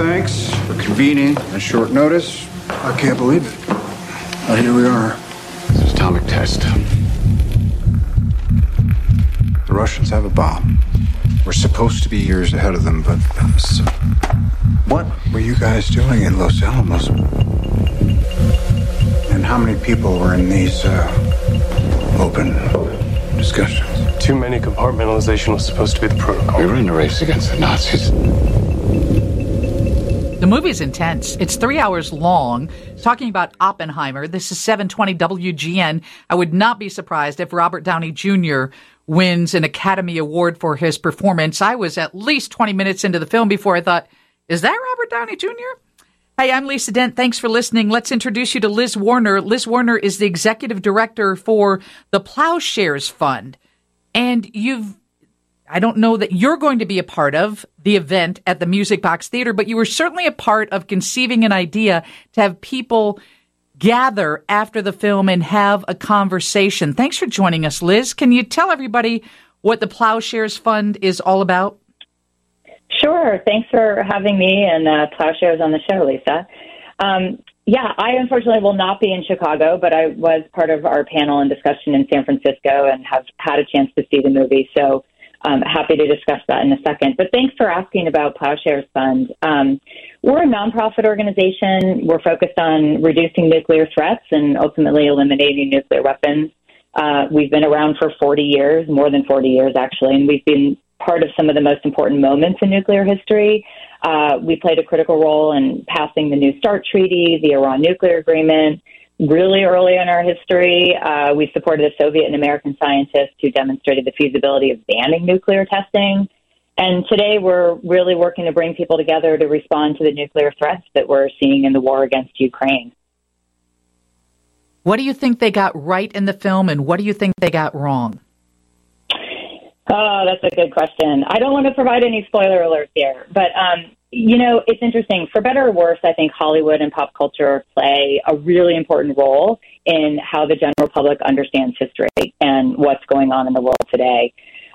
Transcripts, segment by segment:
thanks for convening on short notice. I can't believe it. But here we are. This is atomic test. The Russians have a bomb. We're supposed to be years ahead of them, but so, what were you guys doing in Los Alamos? And how many people were in these uh, open discussions? Too many compartmentalization was supposed to be the protocol. We were in a race against the Nazis. Movie's intense. It's three hours long. Talking about Oppenheimer. This is 720 WGN. I would not be surprised if Robert Downey Jr. wins an Academy Award for his performance. I was at least 20 minutes into the film before I thought, is that Robert Downey Jr.? Hey, I'm Lisa Dent. Thanks for listening. Let's introduce you to Liz Warner. Liz Warner is the executive director for the Ploughshares Fund. And you've I don't know that you're going to be a part of the event at the Music Box Theater, but you were certainly a part of conceiving an idea to have people gather after the film and have a conversation. Thanks for joining us, Liz. Can you tell everybody what the Ploughshares Fund is all about? Sure. Thanks for having me and uh, Ploughshares on the show, Lisa. Um, yeah, I unfortunately will not be in Chicago, but I was part of our panel and discussion in San Francisco and have had a chance to see the movie. So um, happy to discuss that in a second. But thanks for asking about Ploughshares Fund. Um, we're a nonprofit organization. We're focused on reducing nuclear threats and ultimately eliminating nuclear weapons. Uh, we've been around for 40 years, more than 40 years actually, and we've been part of some of the most important moments in nuclear history. Uh, we played a critical role in passing the New START Treaty, the Iran nuclear agreement, really early in our history, uh, we supported a Soviet and American scientist who demonstrated the feasibility of banning nuclear testing. And today we're really working to bring people together to respond to the nuclear threats that we're seeing in the war against Ukraine. What do you think they got right in the film, and what do you think they got wrong? Oh, that's a good question. I don't want to provide any spoiler alerts here, but um, you know, it's interesting. For better or worse, I think Hollywood and pop culture play a really important role in how the general public understands history and what's going on in the world today.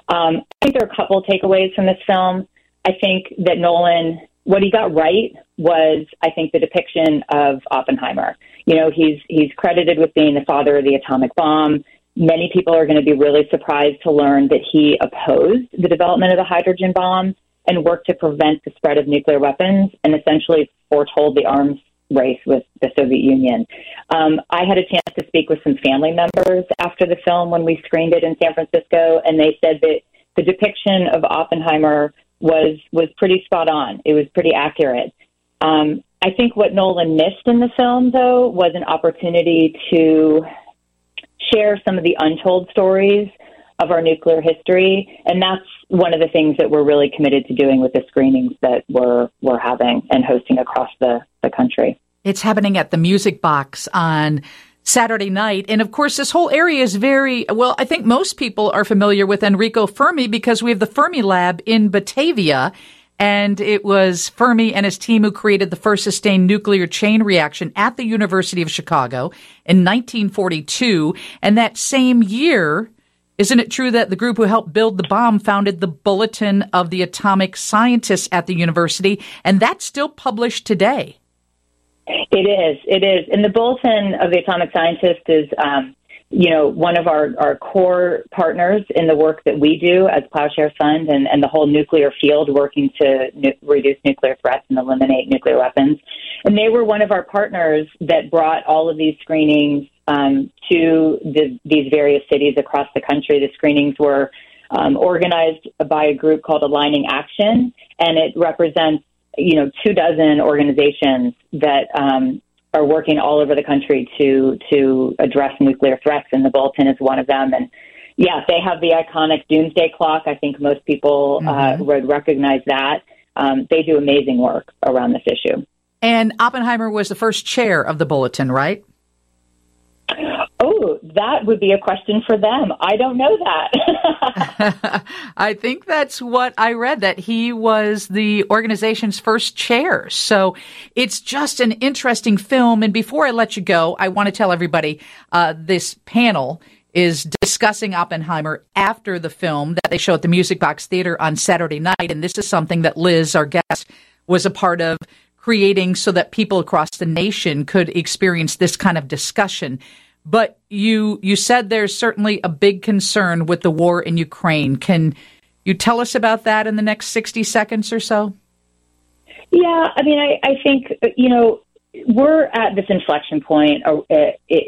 Um, I think there are a couple takeaways from this film. I think that Nolan, what he got right was, I think, the depiction of Oppenheimer. You know, he's he's credited with being the father of the atomic bomb. Many people are going to be really surprised to learn that he opposed the development of the hydrogen bomb and work to prevent the spread of nuclear weapons and essentially foretold the arms race with the Soviet Union. Um, I had a chance to speak with some family members after the film when we screened it in San Francisco, and they said that the depiction of Oppenheimer was was pretty spot on. It was pretty accurate. Um, I think what Nolan missed in the film, though, was an opportunity to share some of the untold stories of our nuclear history, and that's one of the things that we're really committed to doing with the screenings that we're we're having and hosting across the, the country. It's happening at the Music Box on Saturday night. And of course, this whole area is very, well, I think most people are familiar with Enrico Fermi because we have the Fermi Lab in Batavia. And it was Fermi and his team who created the first sustained nuclear chain reaction at the University of Chicago in 1942. And that same year, isn't it true that the group who helped build the bomb founded the Bulletin of the Atomic Scientists at the university, and that's still published today? It is. It is. And the Bulletin of the Atomic Scientists is, um, you know, one of our, our core partners in the work that we do as Ploughshare Fund and, and the whole nuclear field working to nu- reduce nuclear threats and eliminate nuclear weapons. And they were one of our partners that brought all of these screenings um, to the, these various cities across the country. The screenings were um, organized by a group called Aligning Action, and it represents you know two dozen organizations that um, are working all over the country to to address nuclear threats, and the Bulletin is one of them. And yeah, they have the iconic doomsday clock. I think most people uh, mm-hmm. uh, would recognize that. Um, they do amazing work around this issue. And Oppenheimer was the first chair of the Bulletin, right? Oh, that would be a question for them. I don't know that. I think that's what I read that he was the organization's first chair. So it's just an interesting film. And before I let you go, I want to tell everybody uh, this panel is discussing Oppenheimer after the film that they show at the Music Box Theater on Saturday night. And this is something that Liz, our guest, was a part of creating so that people across the nation could experience this kind of discussion. But you you said there's certainly a big concern with the war in Ukraine. Can you tell us about that in the next 60 seconds or so? Yeah, I mean, I, I think, you know, we're at this inflection point uh,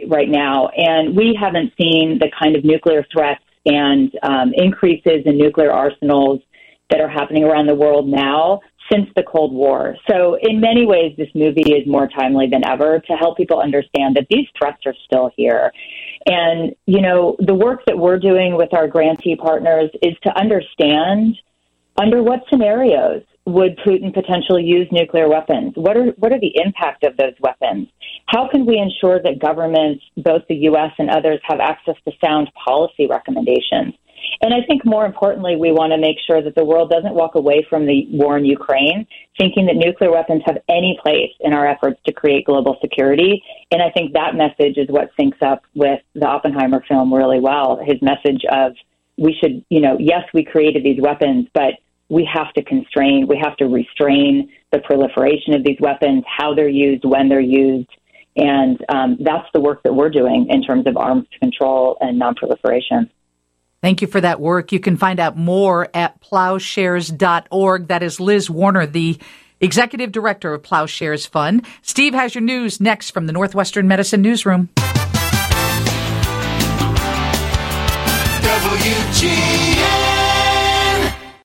right now, and we haven't seen the kind of nuclear threats and um, increases in nuclear arsenals that are happening around the world now since the Cold War. So, in many ways, this movie is more timely than ever to help people understand that these threats are still here. And, you know, the work that we're doing with our grantee partners is to understand under what scenarios would Putin potentially use nuclear weapons? What are what are the impact of those weapons? How can we ensure that governments, both the U.S. and others, have access to sound policy recommendations? And I think more importantly, we want to make sure that the world doesn't walk away from the war in Ukraine thinking that nuclear weapons have any place in our efforts to create global security. And I think that message is what syncs up with the Oppenheimer film really well. His message of we should, you know, yes, we created these weapons, but we have to constrain, we have to restrain the proliferation of these weapons, how they're used, when they're used. And um, that's the work that we're doing in terms of arms control and nonproliferation. Thank you for that work. You can find out more at ploughshares.org. That is Liz Warner, the executive director of Ploughshares Fund. Steve has your news next from the Northwestern Medicine Newsroom. WG.